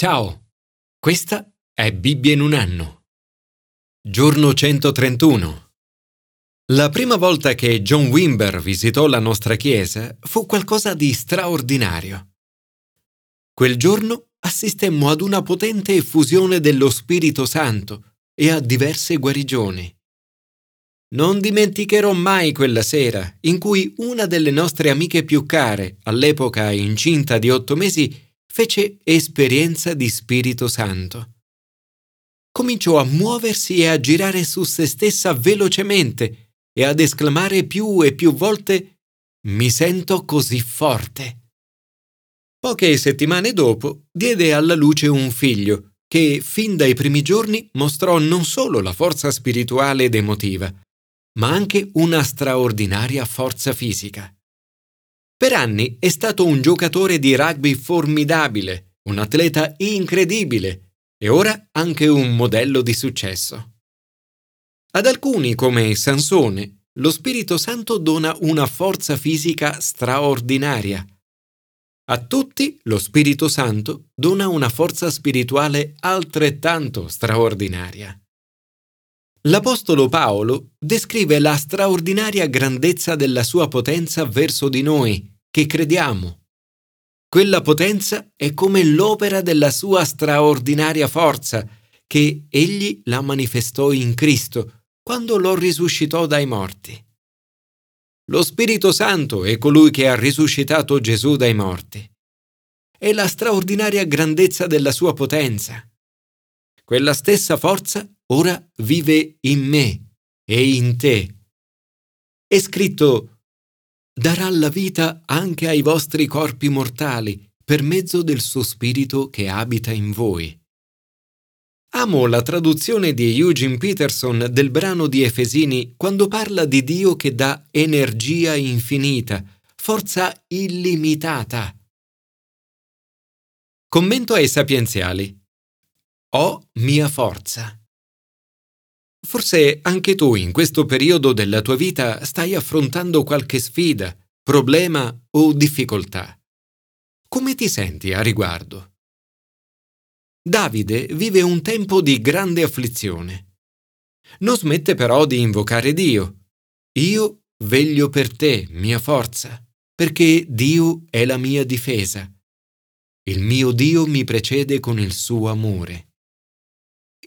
Ciao, questa è Bibbia in un anno. Giorno 131. La prima volta che John Wimber visitò la nostra chiesa fu qualcosa di straordinario. Quel giorno assistemmo ad una potente effusione dello Spirito Santo e a diverse guarigioni. Non dimenticherò mai quella sera in cui una delle nostre amiche più care, all'epoca incinta di otto mesi, fece esperienza di Spirito Santo. Cominciò a muoversi e a girare su se stessa velocemente e ad esclamare più e più volte Mi sento così forte. Poche settimane dopo diede alla luce un figlio che fin dai primi giorni mostrò non solo la forza spirituale ed emotiva, ma anche una straordinaria forza fisica. Per anni è stato un giocatore di rugby formidabile, un atleta incredibile e ora anche un modello di successo. Ad alcuni, come Sansone, lo Spirito Santo dona una forza fisica straordinaria. A tutti lo Spirito Santo dona una forza spirituale altrettanto straordinaria. L'Apostolo Paolo descrive la straordinaria grandezza della sua potenza verso di noi, che crediamo. Quella potenza è come l'opera della sua straordinaria forza, che egli la manifestò in Cristo quando lo risuscitò dai morti. Lo Spirito Santo è colui che ha risuscitato Gesù dai morti. È la straordinaria grandezza della sua potenza. Quella stessa forza ora vive in me e in te. È scritto, darà la vita anche ai vostri corpi mortali per mezzo del suo spirito che abita in voi. Amo la traduzione di Eugene Peterson del brano di Efesini quando parla di Dio che dà energia infinita, forza illimitata. Commento ai sapienziali. Ho mia forza. Forse anche tu in questo periodo della tua vita stai affrontando qualche sfida, problema o difficoltà. Come ti senti a riguardo? Davide vive un tempo di grande afflizione. Non smette però di invocare Dio. Io veglio per te, mia forza, perché Dio è la mia difesa. Il mio Dio mi precede con il suo amore.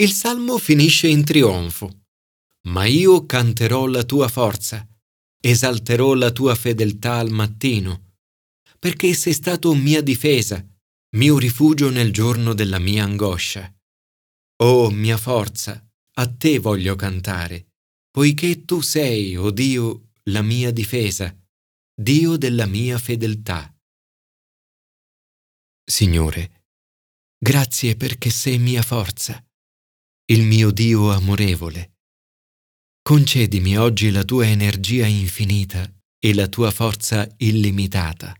Il salmo finisce in trionfo. Ma io canterò la tua forza, esalterò la tua fedeltà al mattino, perché sei stato mia difesa, mio rifugio nel giorno della mia angoscia. Oh mia forza, a te voglio cantare, poiché tu sei, o oh Dio, la mia difesa, Dio della mia fedeltà. Signore, grazie perché sei mia forza il mio Dio amorevole. Concedimi oggi la tua energia infinita e la tua forza illimitata.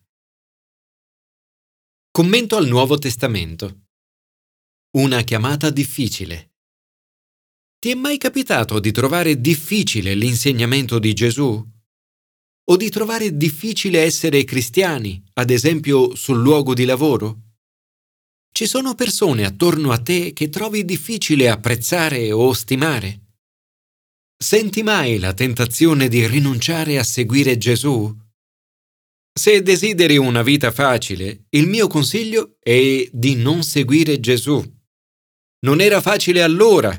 Commento al Nuovo Testamento. Una chiamata difficile. Ti è mai capitato di trovare difficile l'insegnamento di Gesù? O di trovare difficile essere cristiani, ad esempio sul luogo di lavoro? Ci sono persone attorno a te che trovi difficile apprezzare o stimare? Senti mai la tentazione di rinunciare a seguire Gesù? Se desideri una vita facile, il mio consiglio è di non seguire Gesù. Non era facile allora,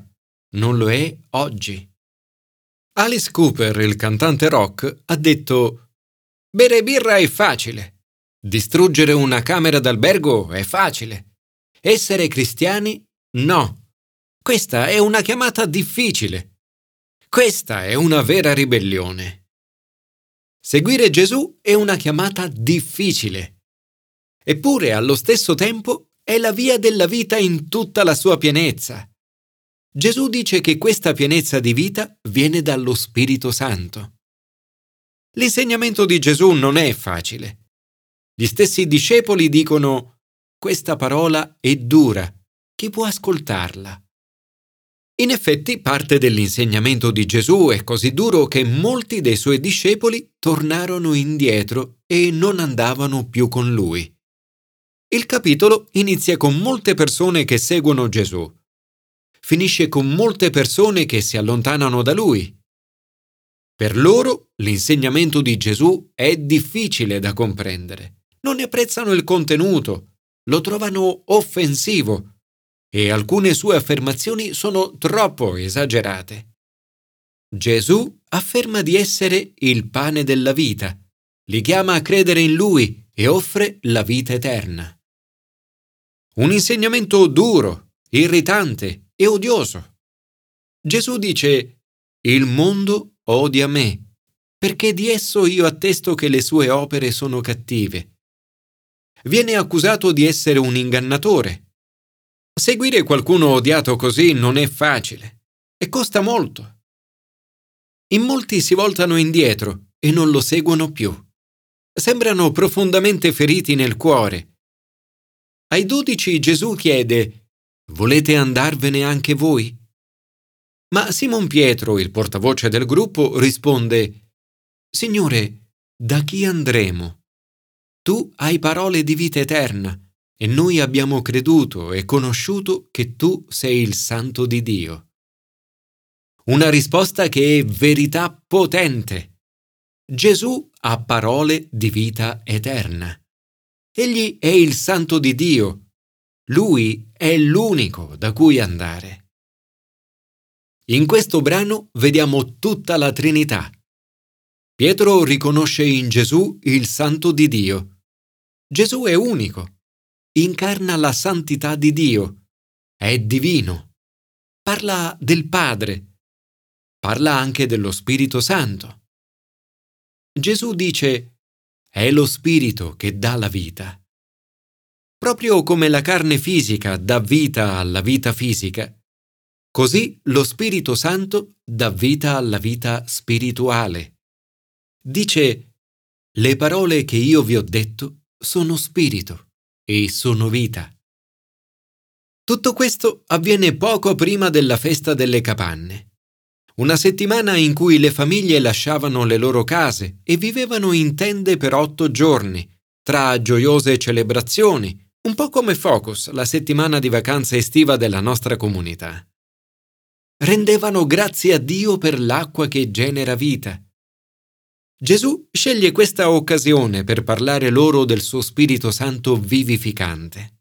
non lo è oggi. Alice Cooper, il cantante rock, ha detto Bere birra è facile. Distruggere una camera d'albergo è facile. Essere cristiani? No. Questa è una chiamata difficile. Questa è una vera ribellione. Seguire Gesù è una chiamata difficile. Eppure allo stesso tempo è la via della vita in tutta la sua pienezza. Gesù dice che questa pienezza di vita viene dallo Spirito Santo. L'insegnamento di Gesù non è facile. Gli stessi discepoli dicono questa parola è dura. Chi può ascoltarla? In effetti parte dell'insegnamento di Gesù è così duro che molti dei suoi discepoli tornarono indietro e non andavano più con lui. Il capitolo inizia con molte persone che seguono Gesù. Finisce con molte persone che si allontanano da lui. Per loro l'insegnamento di Gesù è difficile da comprendere. Non ne apprezzano il contenuto, lo trovano offensivo e alcune sue affermazioni sono troppo esagerate. Gesù afferma di essere il pane della vita, li chiama a credere in lui e offre la vita eterna. Un insegnamento duro, irritante e odioso. Gesù dice, il mondo odia me, perché di esso io attesto che le sue opere sono cattive. Viene accusato di essere un ingannatore. Seguire qualcuno odiato così non è facile e costa molto. In molti si voltano indietro e non lo seguono più. Sembrano profondamente feriti nel cuore ai dodici Gesù chiede, Volete andarvene anche voi? Ma Simon Pietro, il portavoce del gruppo, risponde, Signore, da chi andremo? Tu hai parole di vita eterna e noi abbiamo creduto e conosciuto che tu sei il Santo di Dio. Una risposta che è verità potente. Gesù ha parole di vita eterna. Egli è il santo di Dio. Lui è l'unico da cui andare. In questo brano vediamo tutta la Trinità. Pietro riconosce in Gesù il santo di Dio. Gesù è unico, incarna la santità di Dio, è divino, parla del Padre, parla anche dello Spirito Santo. Gesù dice è lo spirito che dà la vita. Proprio come la carne fisica dà vita alla vita fisica, così lo Spirito Santo dà vita alla vita spirituale. Dice, le parole che io vi ho detto sono spirito e sono vita. Tutto questo avviene poco prima della festa delle capanne. Una settimana in cui le famiglie lasciavano le loro case e vivevano in tende per otto giorni, tra gioiose celebrazioni, un po' come Focus, la settimana di vacanza estiva della nostra comunità. Rendevano grazie a Dio per l'acqua che genera vita. Gesù sceglie questa occasione per parlare loro del suo Spirito Santo vivificante.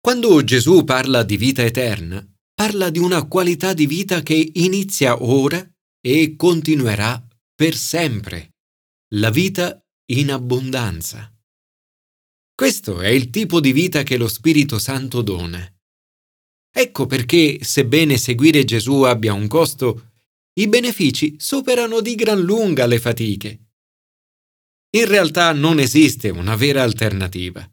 Quando Gesù parla di vita eterna, parla di una qualità di vita che inizia ora e continuerà per sempre, la vita in abbondanza. Questo è il tipo di vita che lo Spirito Santo dona. Ecco perché, sebbene seguire Gesù abbia un costo, i benefici superano di gran lunga le fatiche. In realtà non esiste una vera alternativa.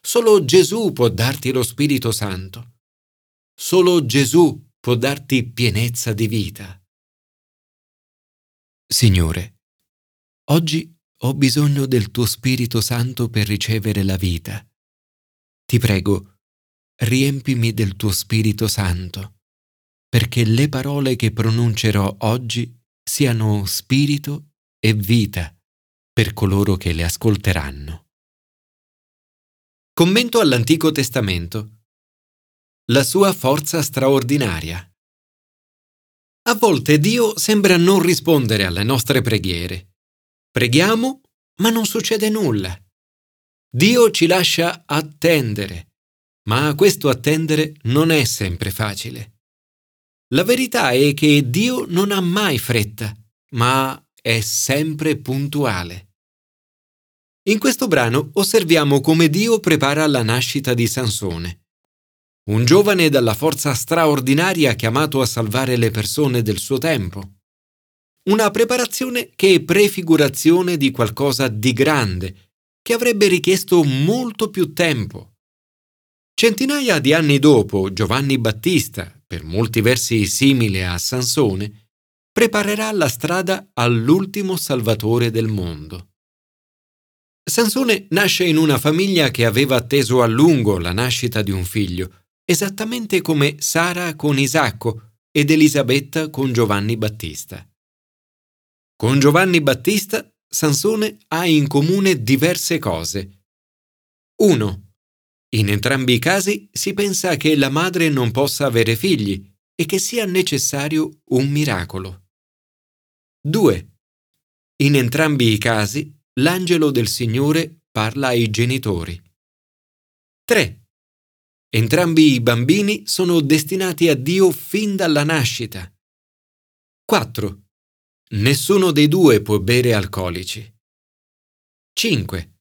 Solo Gesù può darti lo Spirito Santo. Solo Gesù può darti pienezza di vita. Signore, oggi ho bisogno del tuo Spirito Santo per ricevere la vita. Ti prego, riempimi del tuo Spirito Santo, perché le parole che pronuncerò oggi siano spirito e vita per coloro che le ascolteranno. Commento all'Antico Testamento la sua forza straordinaria. A volte Dio sembra non rispondere alle nostre preghiere. Preghiamo, ma non succede nulla. Dio ci lascia attendere, ma questo attendere non è sempre facile. La verità è che Dio non ha mai fretta, ma è sempre puntuale. In questo brano osserviamo come Dio prepara la nascita di Sansone un giovane dalla forza straordinaria chiamato a salvare le persone del suo tempo. Una preparazione che è prefigurazione di qualcosa di grande, che avrebbe richiesto molto più tempo. Centinaia di anni dopo, Giovanni Battista, per molti versi simile a Sansone, preparerà la strada all'ultimo Salvatore del mondo. Sansone nasce in una famiglia che aveva atteso a lungo la nascita di un figlio, esattamente come Sara con Isacco ed Elisabetta con Giovanni Battista. Con Giovanni Battista Sansone ha in comune diverse cose. 1. In entrambi i casi si pensa che la madre non possa avere figli e che sia necessario un miracolo. 2. In entrambi i casi l'angelo del Signore parla ai genitori. 3. Entrambi i bambini sono destinati a Dio fin dalla nascita. 4. Nessuno dei due può bere alcolici. 5.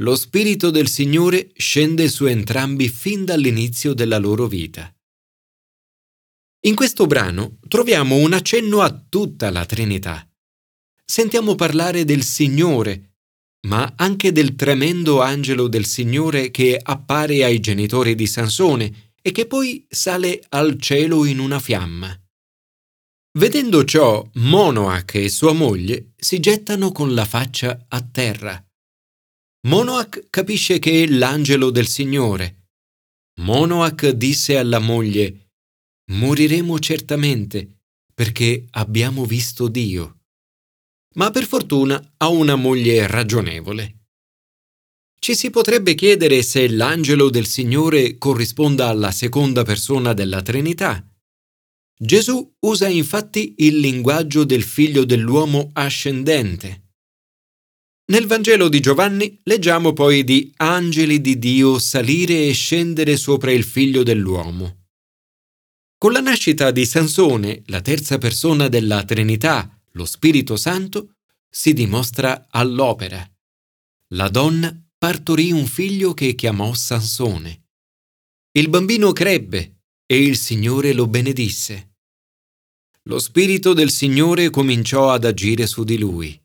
Lo Spirito del Signore scende su entrambi fin dall'inizio della loro vita. In questo brano troviamo un accenno a tutta la Trinità. Sentiamo parlare del Signore, ma anche del tremendo angelo del Signore che appare ai genitori di Sansone e che poi sale al cielo in una fiamma. Vedendo ciò, Monoach e sua moglie si gettano con la faccia a terra. Monoach capisce che è l'angelo del Signore. Monoach disse alla moglie, Moriremo certamente, perché abbiamo visto Dio. Ma per fortuna ha una moglie ragionevole. Ci si potrebbe chiedere se l'angelo del Signore corrisponda alla seconda persona della Trinità. Gesù usa infatti il linguaggio del figlio dell'uomo ascendente. Nel Vangelo di Giovanni leggiamo poi di angeli di Dio salire e scendere sopra il figlio dell'uomo. Con la nascita di Sansone, la terza persona della Trinità, lo Spirito Santo, si dimostra all'opera. La donna partorì un figlio che chiamò Sansone. Il bambino crebbe e il Signore lo benedisse. Lo Spirito del Signore cominciò ad agire su di lui.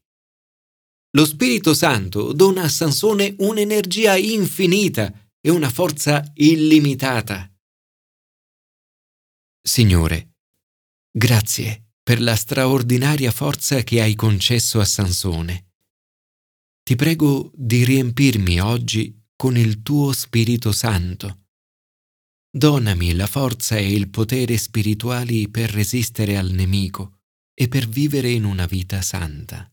Lo Spirito Santo dona a Sansone un'energia infinita e una forza illimitata. Signore, grazie per la straordinaria forza che hai concesso a Sansone. Ti prego di riempirmi oggi con il tuo Spirito Santo. Donami la forza e il potere spirituali per resistere al nemico e per vivere in una vita santa.